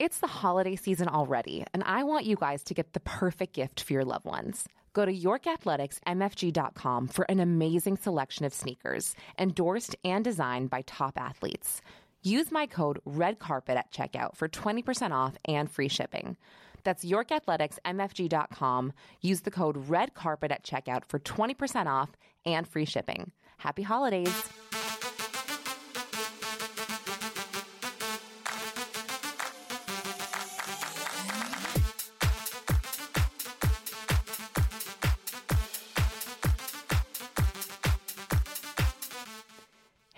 It's the holiday season already, and I want you guys to get the perfect gift for your loved ones. Go to YorkAthleticsMFG.com for an amazing selection of sneakers, endorsed and designed by top athletes. Use my code REDCARPET at checkout for 20% off and free shipping. That's YorkAthleticsMFG.com. Use the code REDCARPET at checkout for 20% off and free shipping. Happy holidays!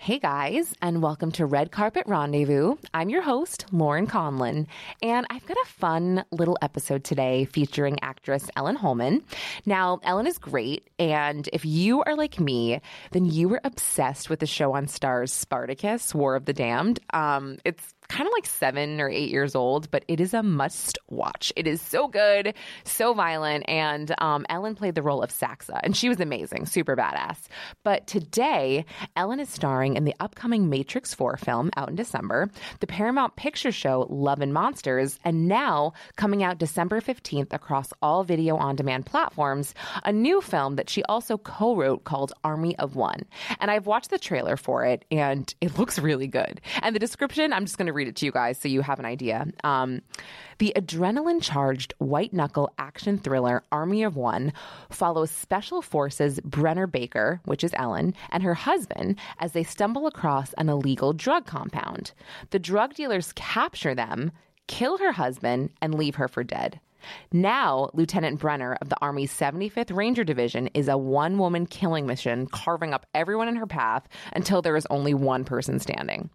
Hey guys, and welcome to Red Carpet Rendezvous. I'm your host, Lauren Conlin, and I've got a fun little episode today featuring actress Ellen Hollman. Now, Ellen is great, and if you are like me, then you were obsessed with the show on Starz Spartacus, War of the Damned. Um, it's kind of like seven or eight years old, but it is a must watch. It is so good, so violent. And um, Ellen played the role of Saxa, and she was amazing, super badass. But today, Ellen is starring in the upcoming Matrix 4 film out in December, the Paramount Picture show Love and Monsters, and now coming out December 15th across all video on demand platforms, a new film that she also co wrote called Army of One. And I've watched the trailer for it, and it looks really good. And the description, I'm just going to read it to you guys so you have an idea. Um, the adrenaline charged white knuckle action thriller Army of One follows Special Forces Brenner Baker, which is Ellen, and her husband as they stumble across an illegal drug compound. The drug dealers capture them, kill her husband, and leave her for dead. Now, Lieutenant Brenner of the Army's 75th Ranger Division is a one woman killing mission, carving up everyone in her path until there is only one person standing.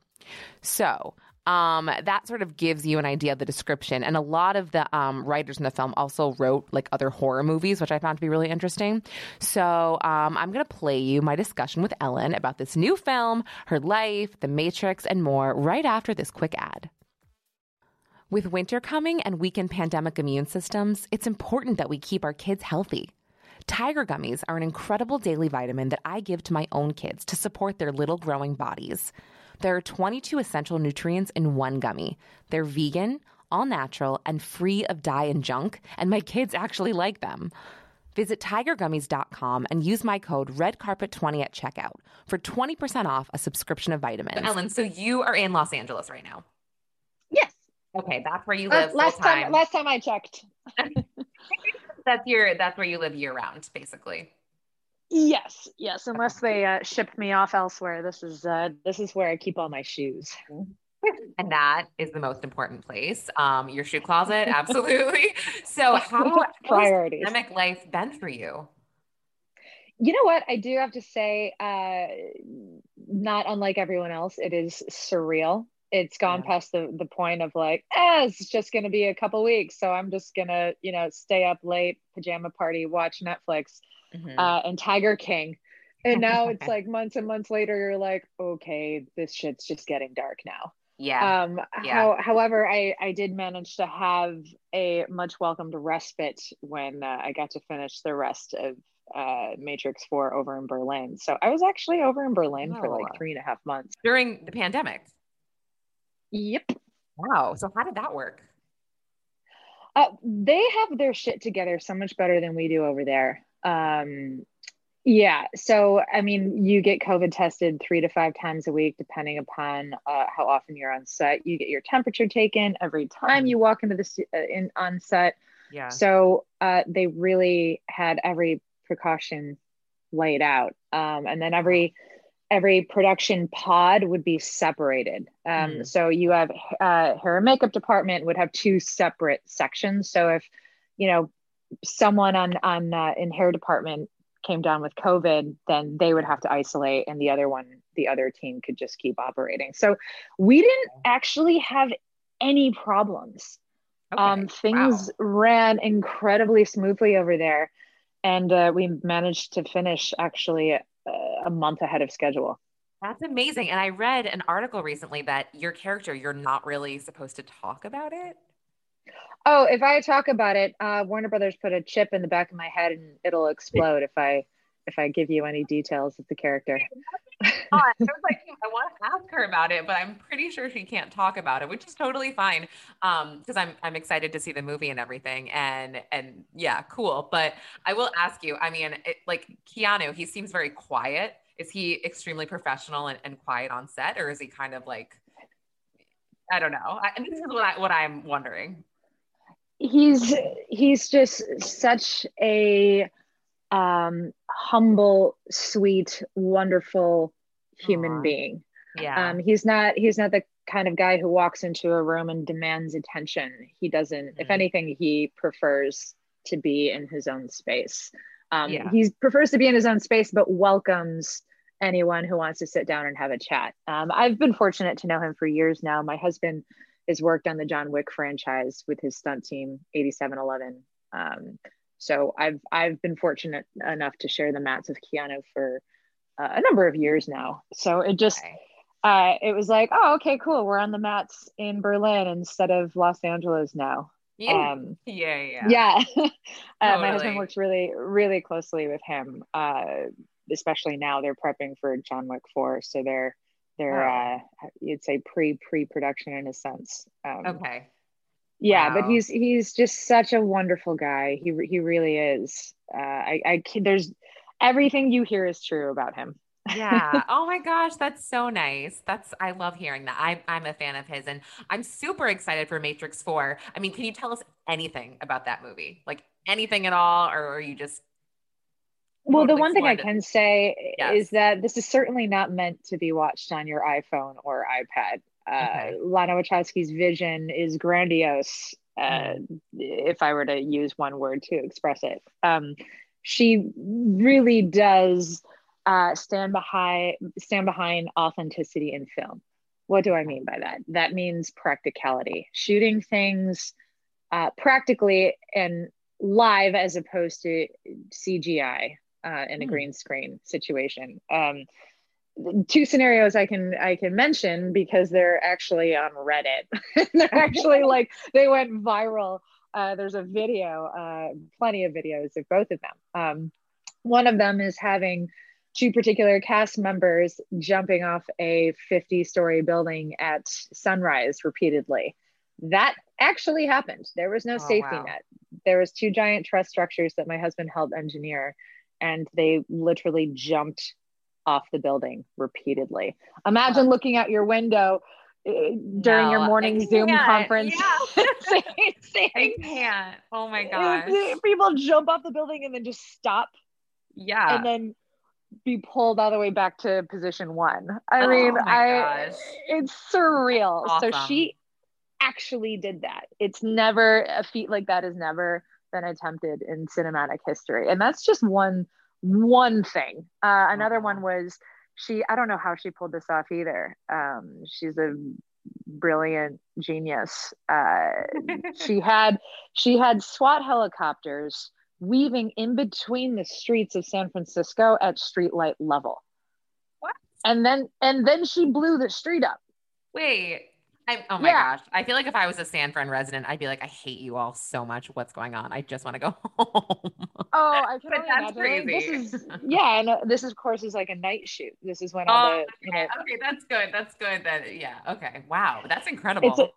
So, um, that sort of gives you an idea of the description. And a lot of the um, writers in the film also wrote like other horror movies, which I found to be really interesting. So um, I'm going to play you my discussion with Ellen about this new film, her life, The Matrix, and more right after this quick ad. With winter coming and weakened pandemic immune systems, it's important that we keep our kids healthy. Tiger gummies are an incredible daily vitamin that I give to my own kids to support their little growing bodies. There are 22 essential nutrients in one gummy. They're vegan, all natural, and free of dye and junk, and my kids actually like them. Visit tigergummies.com and use my code REDCARPET20 at checkout for 20% off a subscription of vitamins. Ellen, so you are in Los Angeles right now. Yes. Okay, that's where you live. Uh, last time. time last time I checked. that's your that's where you live year round, basically. Yes, yes. Unless they uh, shipped me off elsewhere, this is uh, this is where I keep all my shoes. And that is the most important place. Um, your shoe closet, absolutely. so, how priorities pandemic life been for you? You know what? I do have to say, uh, not unlike everyone else, it is surreal. It's gone yeah. past the the point of like, eh, it's just going to be a couple weeks, so I'm just gonna, you know, stay up late, pajama party, watch Netflix mm-hmm. uh, and Tiger King. And now it's like months and months later, you're like, okay, this shit's just getting dark now. Yeah. Um, yeah. How, however, I, I did manage to have a much welcomed respite when uh, I got to finish the rest of uh, Matrix 4 over in Berlin. So I was actually over in Berlin oh. for like three and a half months. During the pandemic? Yep. Wow. So how did that work? Uh, they have their shit together so much better than we do over there. Um, yeah. So, I mean, you get COVID tested three to five times a week, depending upon uh, how often you're on set. You get your temperature taken every time you walk into the uh, in on set. Yeah. So uh, they really had every precaution laid out, um, and then every every production pod would be separated. Um, mm. So you have uh, hair and makeup department would have two separate sections. So if you know someone on on uh, in hair department came down with COVID, then they would have to isolate, and the other one, the other team, could just keep operating. So we didn't actually have any problems. Okay. Um, things wow. ran incredibly smoothly over there, and uh, we managed to finish actually a, uh, a month ahead of schedule. That's amazing. And I read an article recently that your character, you're not really supposed to talk about it. Oh, if I talk about it, uh, Warner Brothers put a chip in the back of my head and it'll explode if I if I give you any details of the character. I was like, I want to ask her about it, but I'm pretty sure she can't talk about it, which is totally fine. Um, because I'm I'm excited to see the movie and everything, and and yeah, cool. But I will ask you. I mean, it, like Keanu, he seems very quiet. Is he extremely professional and, and quiet on set, or is he kind of like, I don't know. I, this is what I what I'm wondering. He's he's just such a um, humble, sweet, wonderful human Aww. being. Yeah. Um, he's not he's not the kind of guy who walks into a room and demands attention. He doesn't, mm-hmm. if anything, he prefers to be in his own space. Um, yeah. He prefers to be in his own space, but welcomes anyone who wants to sit down and have a chat. Um, I've been fortunate to know him for years now. My husband has worked on the John Wick franchise with his stunt team, 87Eleven. Um, so I've I've been fortunate enough to share the mats with Keanu for uh, a number of years now. So it just uh, it was like, oh, okay, cool. We're on the mats in Berlin instead of Los Angeles now. Yeah, um, yeah, yeah. Yeah. uh, totally. My husband works really, really closely with him. Uh, especially now, they're prepping for John Wick Four, so they're they're oh. uh, you'd say pre pre production in a sense. Um, okay. yeah wow. but he's he's just such a wonderful guy. He he really is. Uh, I, I there's everything you hear is true about him. Yeah. Oh my gosh that's so nice. That's i love hearing that. I'm, I'm a fan of his and i'm super excited for matrix 4 i mean can you tell us anything about that movie? Like anything at all or are you just well the one thing i can say yes. is that this is certainly not meant to be watched on your iphone or ipad okay. Uh, Lana Wachowski's vision is grandiose. Uh, mm. if I were to use one word to express it, um, she really does uh, stand behind stand behind authenticity in film. What do I mean by that? That means practicality, shooting things uh, practically and live as opposed to CGI uh, in a mm. green screen situation. Um, two scenarios I can I can mention because they're actually on Reddit. they're actually like they went viral. Uh, there's a video, uh, plenty of videos of both of them. Um, one of them is having two particular cast members jumping off a 50 story building at sunrise repeatedly. That actually happened. There was no oh, safety wow. net. There was two giant truss structures that my husband helped engineer, and they literally jumped off the building repeatedly. Imagine oh. looking out your window uh, during no, your morning Zoom conference. Yeah. I can't. Oh my gosh. People jump off the building and then just stop. Yeah. And then be pulled all the way back to position one. I oh mean, I gosh. it's surreal. Awesome. So she actually did that. It's never a feat like that is never been attempted in cinematic history. And that's just one one thing. Uh, another one was she, I don't know how she pulled this off either. Um, she's a brilliant genius. Uh, she had she had SWAT helicopters weaving in between the streets of San Francisco at streetlight level. What? And then and then she blew the street up. Wait, I, oh my yeah. gosh. I feel like if I was a San Fran resident, I'd be like, I hate you all so much. What's going on? I just want to go home. Oh, I can only imagine. Crazy. This is yeah, and uh, this is, of course is like a night shoot. This is when all oh, the you know. Okay, that's good. That's good. That yeah. Okay. Wow, that's incredible. A,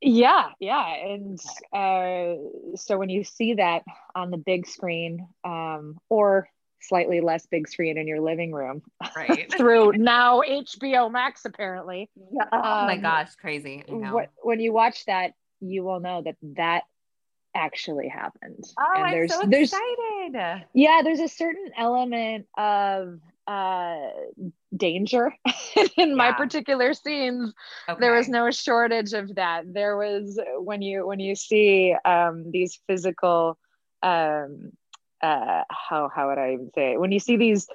yeah, yeah, and uh, so when you see that on the big screen, um, or slightly less big screen in your living room. Right. Through now hbo max apparently. Yeah. oh um, my gosh crazy. When you watch that you will know that that actually happened. Oh and there's, I'm so there's, excited. Yeah there's a certain element of uh danger in yeah. my particular scenes. Okay. there was no shortage of that. There was when you when you see um these physical um uh, how how would I even say it? When you see these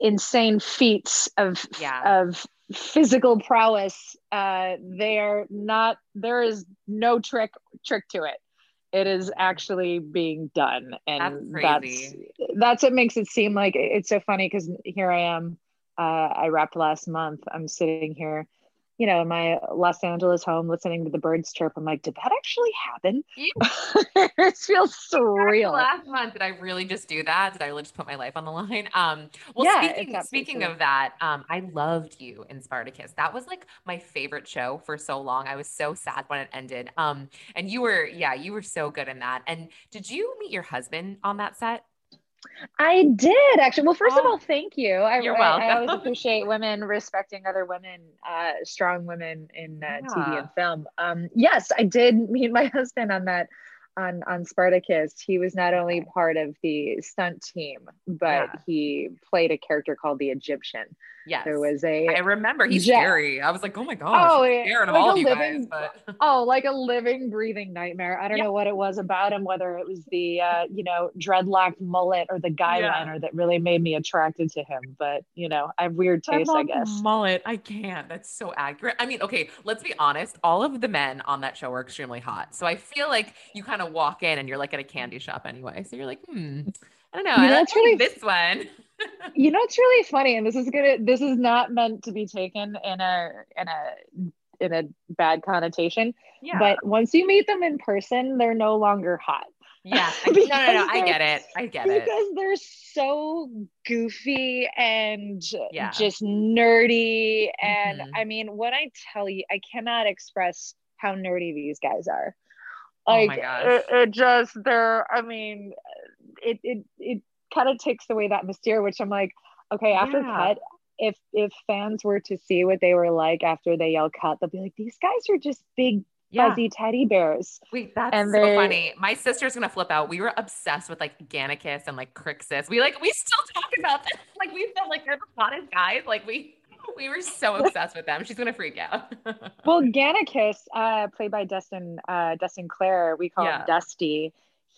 insane feats of yeah. of physical prowess uh they are not there is no trick trick to it. It is actually being done. And that's that's, that's what makes it seem like it's so funny because here i am uh, i wrapped last month. I'm sitting here you know, in my Los Angeles home listening to the birds chirp. I'm like, did that actually happen? it feels surreal. Last month, did I really just do that? Did I really just put my life on the line? Um, well, yeah, speaking, speaking of that, um, I loved you in Spartacus. That was like my favorite show for so long. I was so sad when it ended. Um, and you were, yeah, you were so good in that. And did you meet your husband on that set? I did actually. Well, first oh, of all, thank you. I, you're welcome. I, I always appreciate women respecting other women, uh, strong women in uh, yeah. TV and film. Um, yes, I did meet my husband on that on on Spartacus. He was not only part of the stunt team, but yeah. he played a character called the Egyptian. Yes. There was a I remember he's scary. I was like, oh my gosh. Oh, scared like of all you living, guys. But oh, like a living, breathing nightmare. I don't yeah. know what it was about him, whether it was the uh, you know, dreadlocked mullet or the guy yeah. liner that really made me attracted to him. But you know, I have weird taste, I guess. Mullet. I can't. That's so accurate. I mean, okay, let's be honest. All of the men on that show were extremely hot. So I feel like you kind of walk in and you're like at a candy shop anyway. So you're like, hmm, I don't know. You know, I like really this one. you know it's really funny and this is gonna this is not meant to be taken in a in a in a bad connotation yeah. but once you meet them in person they're no longer hot yeah I, no no no i get it i get because it because they're so goofy and yeah. just nerdy and mm-hmm. i mean when i tell you i cannot express how nerdy these guys are Oh like oh it, it just they're i mean it it it kind of takes away that mystere, which I'm like, okay, after yeah. cut, if if fans were to see what they were like after they yell cut, they'll be like, these guys are just big yeah. fuzzy teddy bears. Wait, that's and so funny. My sister's gonna flip out. We were obsessed with like Gannicus and like Crixus. We like we still talk about them. Like we felt like they're the hottest guys. Like we we were so obsessed with them. She's gonna freak out. well, Gannicus, uh, played by Dustin uh, Destin Clare, we call yeah. him Dusty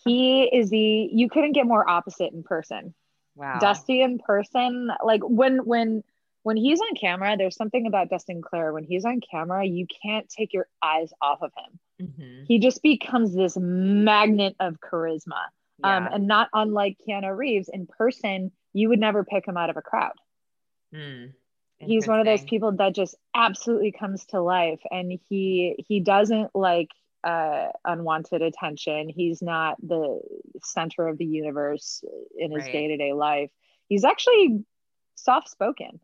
he is the you couldn't get more opposite in person. Wow. Dusty in person, like when when when he's on camera, there's something about Dustin Clare. When he's on camera, you can't take your eyes off of him. Mm-hmm. He just becomes this magnet of charisma. Yeah. Um, and not unlike Keanu Reeves in person, you would never pick him out of a crowd. Mm, he's one of those people that just absolutely comes to life, and he he doesn't like uh, unwanted attention. He's not the center of the universe in his day to day life. He's actually soft spoken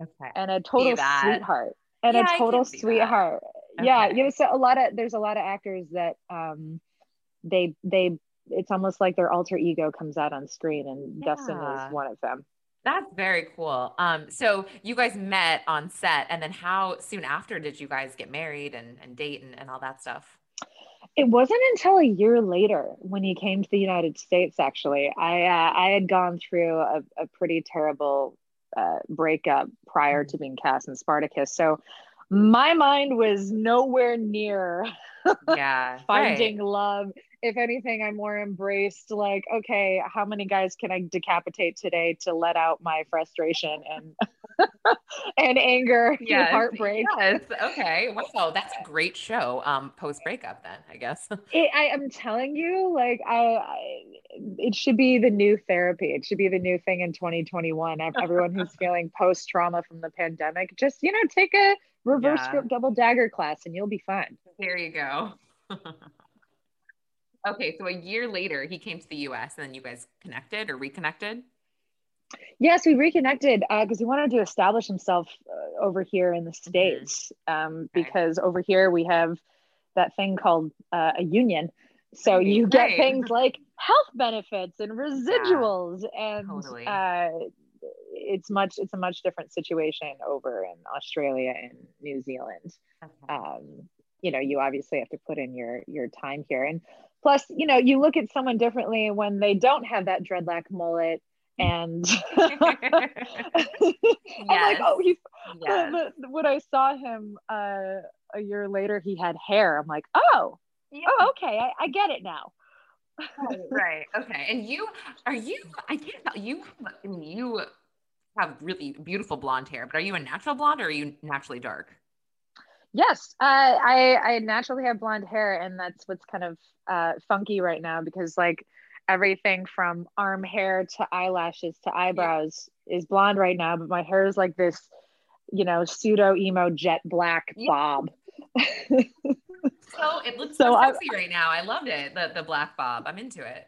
okay. and a total sweetheart and yeah, a total sweetheart. Okay. Yeah, you know, so a lot of there's a lot of actors that um, they they it's almost like their alter ego comes out on screen, and yeah. Dustin is one of them. That's very cool. Um, so you guys met on set, and then how soon after did you guys get married and, and date and, and all that stuff? It wasn't until a year later when he came to the United States. Actually, I uh, I had gone through a, a pretty terrible uh, breakup prior mm-hmm. to being cast in Spartacus, so my mind was nowhere near yeah finding right. love if anything i more embraced like okay how many guys can i decapitate today to let out my frustration and and anger yes. heartbreak yes okay wow that's a great show um post breakup then i guess it, i am telling you like I, I it should be the new therapy it should be the new thing in 2021 everyone who's feeling post trauma from the pandemic just you know take a reverse yeah. script double dagger class and you'll be fine there you go okay so a year later he came to the us and then you guys connected or reconnected Yes, we reconnected because uh, he wanted to establish himself uh, over here in the mm-hmm. states. Mm-hmm. Um, okay. Because over here we have that thing called uh, a union, so you right. get things like health benefits and residuals, yeah, and totally. Uh, it's much it's a much different situation over in Australia and New Zealand. Okay. Um, you know, you obviously have to put in your your time here, and plus, you know, you look at someone differently when they don't have that dreadlock mullet and I'm like, oh, he's. Yes. The, the, when I saw him uh, a year later, he had hair. I'm like, oh, yeah. oh, okay, I, I get it now. right, right. Okay. And you are you? I can't tell you. You have really beautiful blonde hair, but are you a natural blonde or are you naturally dark? Yes, uh, I I naturally have blonde hair, and that's what's kind of uh, funky right now because like everything from arm hair to eyelashes to eyebrows yeah. is blonde right now, but my hair is like this, you know, pseudo emo jet black yeah. bob. so it looks so, so sexy I, right now. I loved it. The the black bob. I'm into it.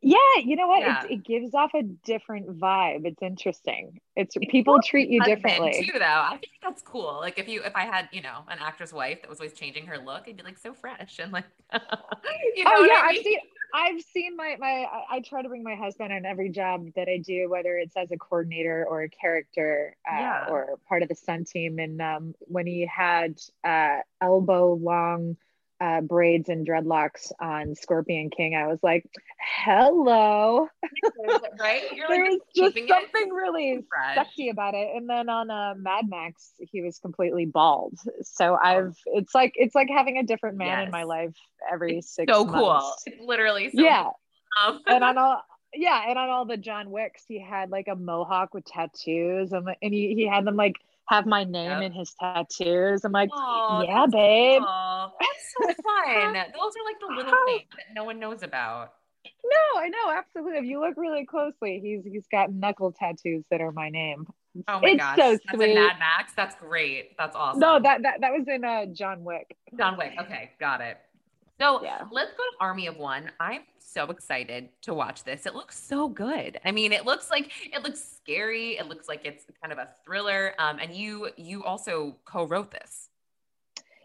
Yeah, you know what? Yeah. It, it gives off a different vibe. It's interesting. It's, it's people treat you differently too, though. I think that's cool. Like if you, if I had, you know, an actor's wife that was always changing her look, I'd be like so fresh and like, you know. Oh yeah, I mean? I've seen, I've seen my my. I, I, try to bring my husband on every job that I do, whether it's as a coordinator or a character uh, yeah. or part of the stunt team. And um, when he had uh, elbow long uh, braids and dreadlocks on Scorpion King, I was like, "Hello!" right? You're there was just something really fresh. sexy about it. And then on uh, Mad Max, he was completely bald. So oh. I've it's like it's like having a different man yes. in my life every it's six. So months. cool! It's literally so yeah. Cool. Um, and on all yeah, and on all the John Wicks, he had like a mohawk with tattoos, and and he, he had them like have my name yep. in his tattoos. I'm like, Aww, yeah, babe. Cool. That's so fun. Those are like the little things that no one knows about. No, I know absolutely. If you look really closely, he's he's got knuckle tattoos that are my name. Oh my it's gosh, so that's sweet. Mad Max. That's great. That's awesome. No, that that that was in uh, John Wick. John Wick. Okay, got it. So yeah. let's go to Army of One. I'm so excited to watch this. It looks so good. I mean, it looks like it looks scary. It looks like it's kind of a thriller. Um, and you you also co-wrote this.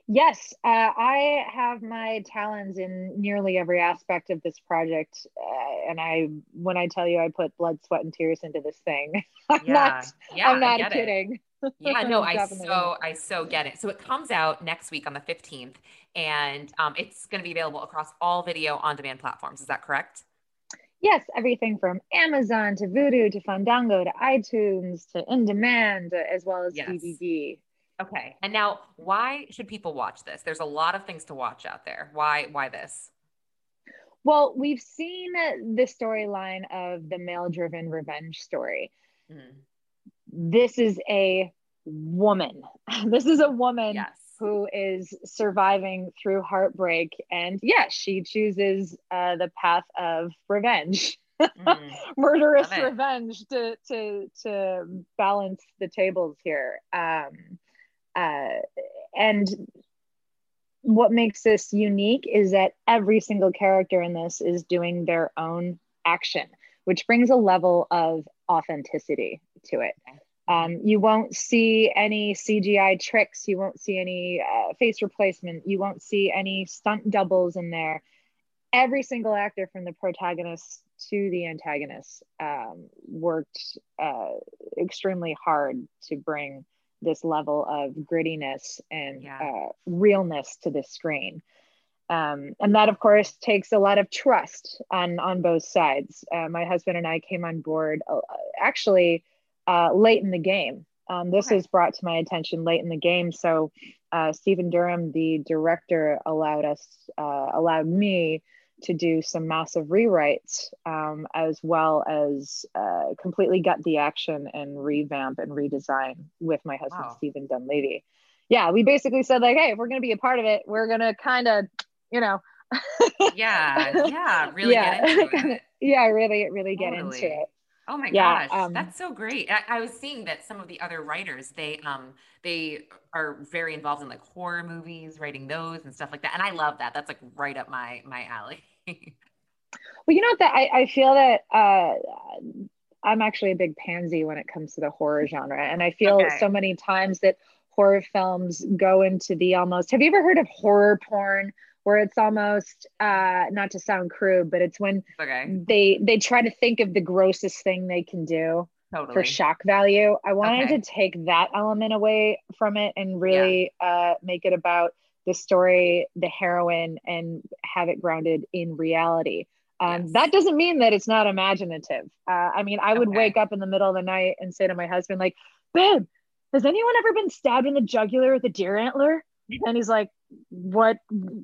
Yes, uh, I have my talons in nearly every aspect of this project, uh, and I when I tell you I put blood, sweat, and tears into this thing, I'm yeah. not. Yeah, I'm not kidding. Yeah, no, I so I so get it. So it comes out next week on the 15th, and um, it's going to be available across all video on demand platforms. Is that correct? Yes, everything from Amazon to Vudu to Fandango to iTunes to in demand, as well as yes. DVD. Okay. And now, why should people watch this? There's a lot of things to watch out there. Why? Why this? Well, we've seen the storyline of the male-driven revenge story. Mm-hmm. This is a woman. This is a woman yes who is surviving through heartbreak. And yes, she chooses uh, the path of revenge. Mm. murderous revenge to to to balance the tables here um uh and what makes this unique is that every single character in this is doing their own action which brings a level of authenticity to it um, you won't see any CGI tricks. You won't see any uh, face replacement. You won't see any stunt doubles in there. Every single actor from the protagonist to the antagonist um, worked uh, extremely hard to bring this level of grittiness and yeah. uh, realness to the screen. Um, and that, of course, takes a lot of trust on on both sides. Uh, my husband and I came on board uh, actually uh, late in the game. Um, this okay. was brought to my attention late in the game. So uh, Stephen Durham, the director, allowed us, uh, allowed me to do some massive rewrites, um, as well as uh, completely gut the action and revamp and redesign with my husband wow. Stephen Dunlevy. Yeah, we basically said like, hey, if we're going to be a part of it, we're going to kind of, you know. yeah, yeah, really yeah. yeah, really, really get totally. into it. Oh my yeah, gosh, um, that's so great! I, I, was seeing that some of the other writers they um they are very involved in like horror movies, writing those and stuff like that, and I love that. That's like right up my my alley. well, you know that I I feel that uh, I'm actually a big pansy when it comes to the horror genre, and I feel okay. so many times that horror films go into the almost. Have you ever heard of horror porn? Where it's almost uh not to sound crude but it's when okay. they they try to think of the grossest thing they can do totally. for shock value i wanted okay. to take that element away from it and really yeah. uh make it about the story the heroine and have it grounded in reality um, yes. that doesn't mean that it's not imaginative uh, i mean i would okay. wake up in the middle of the night and say to my husband like babe has anyone ever been stabbed in the jugular with a deer antler and he's like what?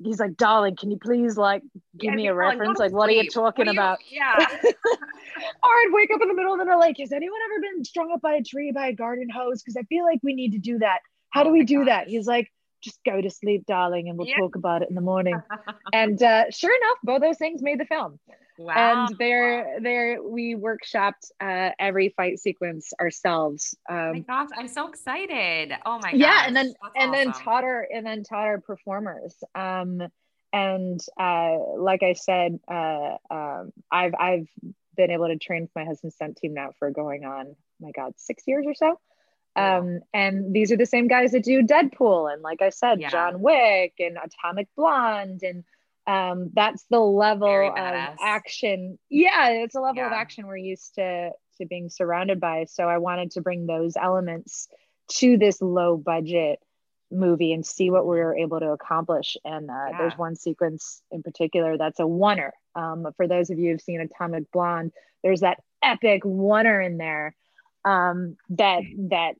He's like darling can you please like give yeah, me a reference? like what are you talking what about you, yeah. Or i'd wake up in the middle of the night like has anyone ever been strung up by a tree by a garden hose? Because i feel like we need to do that. How oh do we do gosh. that? He's like just go to sleep darling and we'll yeah. talk about it in the morning and uh, sure enough both those things made the film Wow. And there, there, we workshopped uh, every fight sequence ourselves. Um, oh my gosh, I'm so excited! Oh my gosh. Yeah, and then That's and awesome. then taught our and then taught our performers. Um, and uh, like I said, uh, um, I've I've been able to train with my husband's stunt team now for going on, oh my God, six years or so. Um, and these are the same guys that do Deadpool and, like I said, yeah. John Wick and Atomic Blonde and um, that's the level of action. Yeah, it's a level yeah. of action we're used to to being surrounded by. So I wanted to bring those elements to this low budget movie and see what we were able to accomplish. And uh, yeah. there's one sequence in particular that's a oner. Um, for those of you who've seen Atomic Blonde, there's that epic oner in there um, that that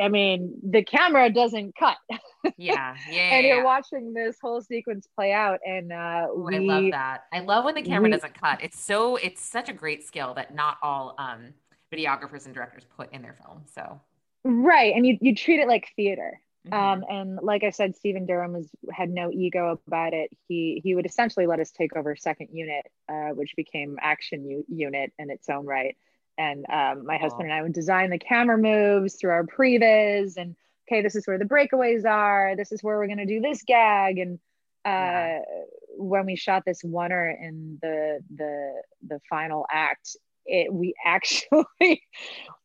I mean, the camera doesn't cut. Yeah, yeah. and you're yeah. watching this whole sequence play out, and uh, Ooh, we, I love that. I love when the camera we, doesn't cut. It's so it's such a great skill that not all um, videographers and directors put in their film. So right, and you you treat it like theater. Mm-hmm. Um, and like I said, Stephen Durham was had no ego about it. He he would essentially let us take over second unit, uh, which became action u- unit in its own right and um, my husband and I would design the camera moves through our previs and okay, this is where the breakaways are. This is where we're gonna do this gag. And uh, yeah. when we shot this oner in the the the final act, it we actually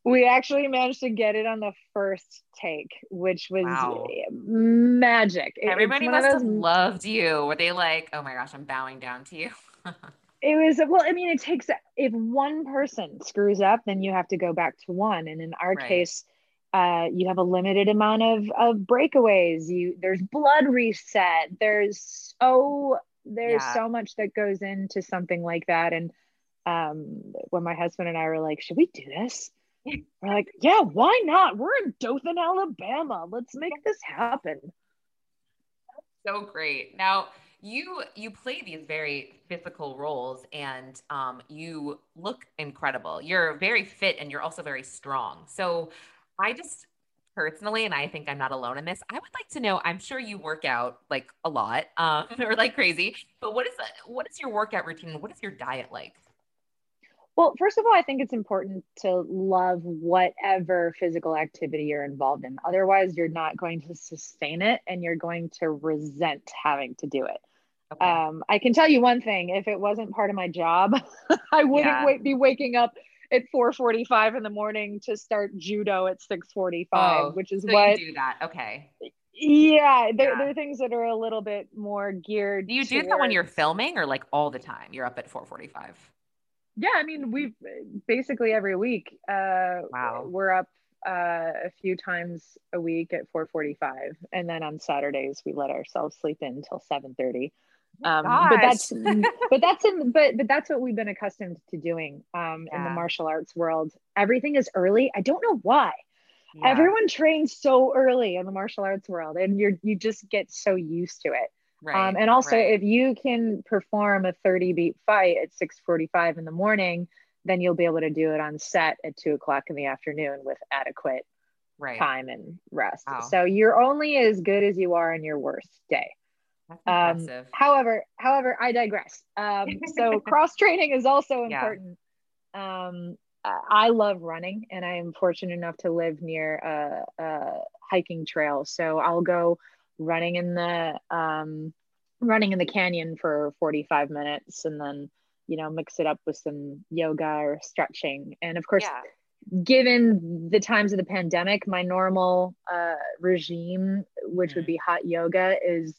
we actually managed to get it on the first take, which was wow. magic. Everybody must have loved you. Were they like, oh my gosh, I'm bowing down to you? it was well i mean it takes if one person screws up then you have to go back to one. And in our right. case uh, you have a limited amount of of breakaways. You there's blood reset. There's so there's yeah. so much that goes into something like that. And um, when my husband and i were like should we do this? We're like yeah why not? We're in dothan alabama. Let's make this happen. So great. Now you you play these very physical roles and um, you look incredible you're very fit and you're also very strong so i just personally and i think i'm not alone in this i would like to know i'm sure you work out like a lot um, or like crazy but what is what is your workout routine what is your diet like well, first of all, I think it's important to love whatever physical activity you're involved in. Otherwise, you're not going to sustain it and you're going to resent having to do it. Okay. Um, I can tell you one thing: if it wasn't part of my job, I wouldn't yeah. wait, be waking up at 4:45 in the morning to start judo at 6:45, oh, which is so what do that. Okay. Yeah, there, yeah. there are things that are a little bit more geared. Do you do that when you're filming, or like all the time? You're up at 4:45. Yeah, I mean, we've basically every week. Uh, wow. We're up uh, a few times a week at 4:45, and then on Saturdays we let ourselves sleep in until 7:30. Um, but that's but that's in but but that's what we've been accustomed to doing um, yeah. in the martial arts world. Everything is early. I don't know why. Yeah. Everyone trains so early in the martial arts world, and you're you just get so used to it. Right, um, and also, right. if you can perform a 30 beat fight at 6:45 in the morning, then you'll be able to do it on set at two o'clock in the afternoon with adequate right. time and rest. Wow. So you're only as good as you are on your worst day. Um, however, however, I digress. Um, so cross training is also important. Yeah. Um, I love running, and I am fortunate enough to live near a, a hiking trail. So I'll go running in the um, running in the canyon for 45 minutes, and then you know mix it up with some yoga or stretching. And of course, yeah. given the times of the pandemic, my normal uh, regime, which mm-hmm. would be hot yoga, is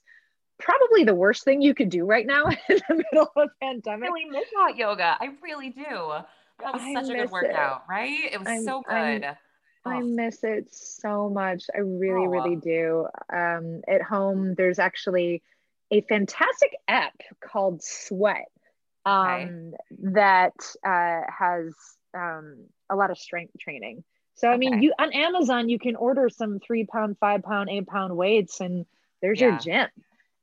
probably the worst thing you could do right now in the middle of a pandemic. I really miss hot yoga. I really do. That was I such a good workout, it. right? It was I'm, so good. I'm, I miss it so much. I really, oh. really do. Um, at home, there's actually a fantastic app called Sweat um, okay. that uh, has um, a lot of strength training. So, I okay. mean, you on Amazon, you can order some three pound, five pound, eight pound weights, and there's yeah. your gym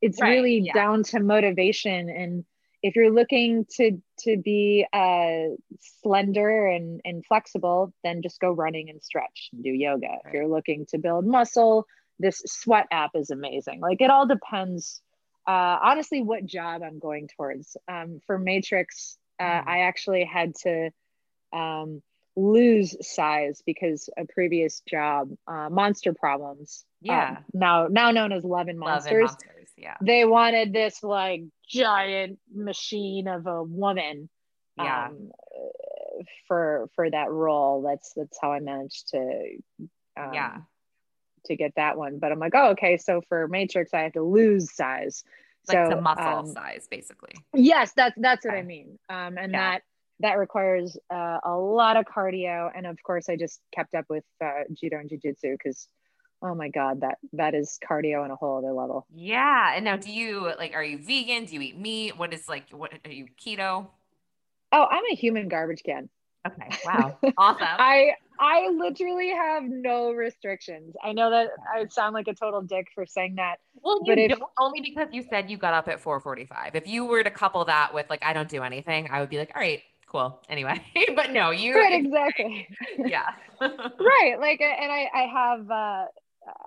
it's Right, really yeah. down to motivation and if you're looking to to be uh slender and and flexible then just go running and stretch and do yoga if you're looking to build muscle this sweat app is amazing like it all depends uh honestly what job i'm going towards um for matrix uh Mhm. i actually had to um lose size because a previous job uh monster problems um, Yeah. now now known as love and Love and monsters monsters. Yeah. they wanted this like giant machine of a woman Yeah. um, for for that role that's that's how i managed to um, Yeah. to get that one but i'm like oh okay so for matrix i have to lose size like so the muscle um, size, basically. yes that's that's what i mean um and Yeah. that that requires uh, a lot of cardio and of course i just kept up with uh, judo and jiu-jitsu because oh my god that that is cardio on a whole other level Yeah. And now, do you like? Are you vegan? Do you eat meat? What is like? What are you keto? oh i'm a human garbage can Okay. Wow. Awesome. I I literally have no restrictions. I know that I sound like a total dick for saying that. Well, you But if- only because you said you got up at 4:45. If you were to couple that with like I don't do anything, I would be like, all right, cool. Anyway, but no, you. Right, exactly. Yeah. right. Like and I I have uh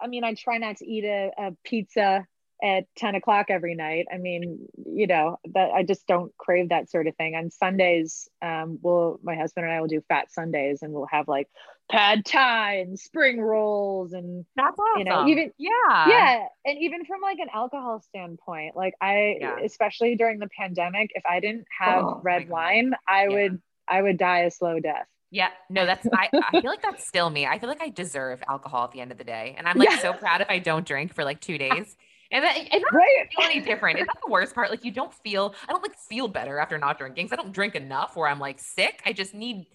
I mean I try not to eat a, a pizza at 10 o'clock every night. I mean, you know, that I just don't crave that sort of thing. On Sundays, um, we'll my husband and I will do fat Sundays and we'll have like pad thai and spring rolls and That's awesome. You know, even- yeah. yeah and even from like an alcohol standpoint like i Yeah. especially during the pandemic if i didn't have Oh, red wine i Yeah. would i would die a slow death Yeah, no, that's I, I feel like that's still me. I feel like I deserve alcohol at the end of the day. And I'm like Yeah. so proud if I don't drink for like two days. And that, and that right doesn't feel any different. Is that the worst part? Like you don't feel I don't like feel better after not drinking. I don't drink enough where I'm like sick. I just need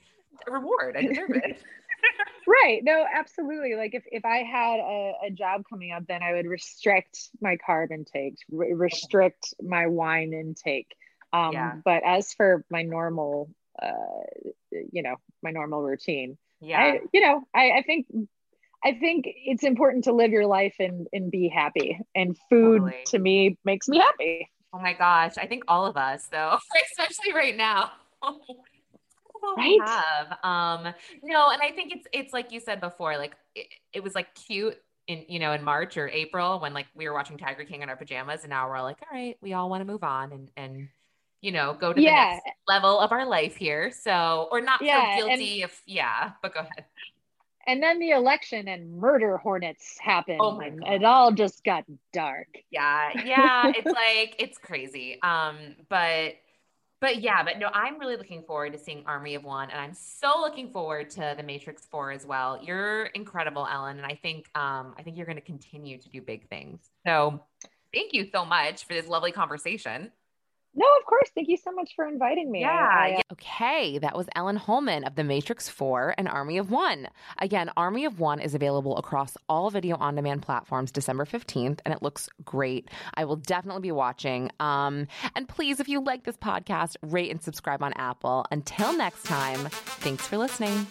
a reward. I deserve it. right no absolutely like if, if i had a, a job coming up then i would restrict my carb intake re- restrict my wine intake um Yeah. but as for my normal uh you know my normal routine Yeah. I, you know, I, I think I think it's important to live your life and and be happy. And food Totally. to me makes me happy. Oh my gosh. I think all of us though, especially right now. Right? Have. Um, no, and I think it's it's like you said before, like it, it was like cute in you know in March or April when like we were watching Tiger King in our pajamas, and now we're all like, all right, we all want to move on and and you know go to the Yeah. next level of our life here. So or not Yeah, feel and- guilty if yeah, but go ahead. And then the election and murder hornets happened. Oh my God. it all just got dark. Yeah, yeah, it's like it's crazy. Um, but but yeah, but no, I'm really looking forward to seeing Army of One, and I'm so looking forward to the Matrix Four as well. You're incredible, Ellen, and I think um I think you're going to continue to do big things. So thank you so much for this lovely conversation. No, of course. Thank you so much for inviting me. Yeah, I, uh. Okay, that was Ellen Hollman of The Matrix 4 and Army of One. Again, Army of One is available across all video on demand platforms December 15th, and it looks great. I will definitely be watching. Um, and please, if you like this podcast, rate and subscribe on Apple. Until next time, thanks for listening.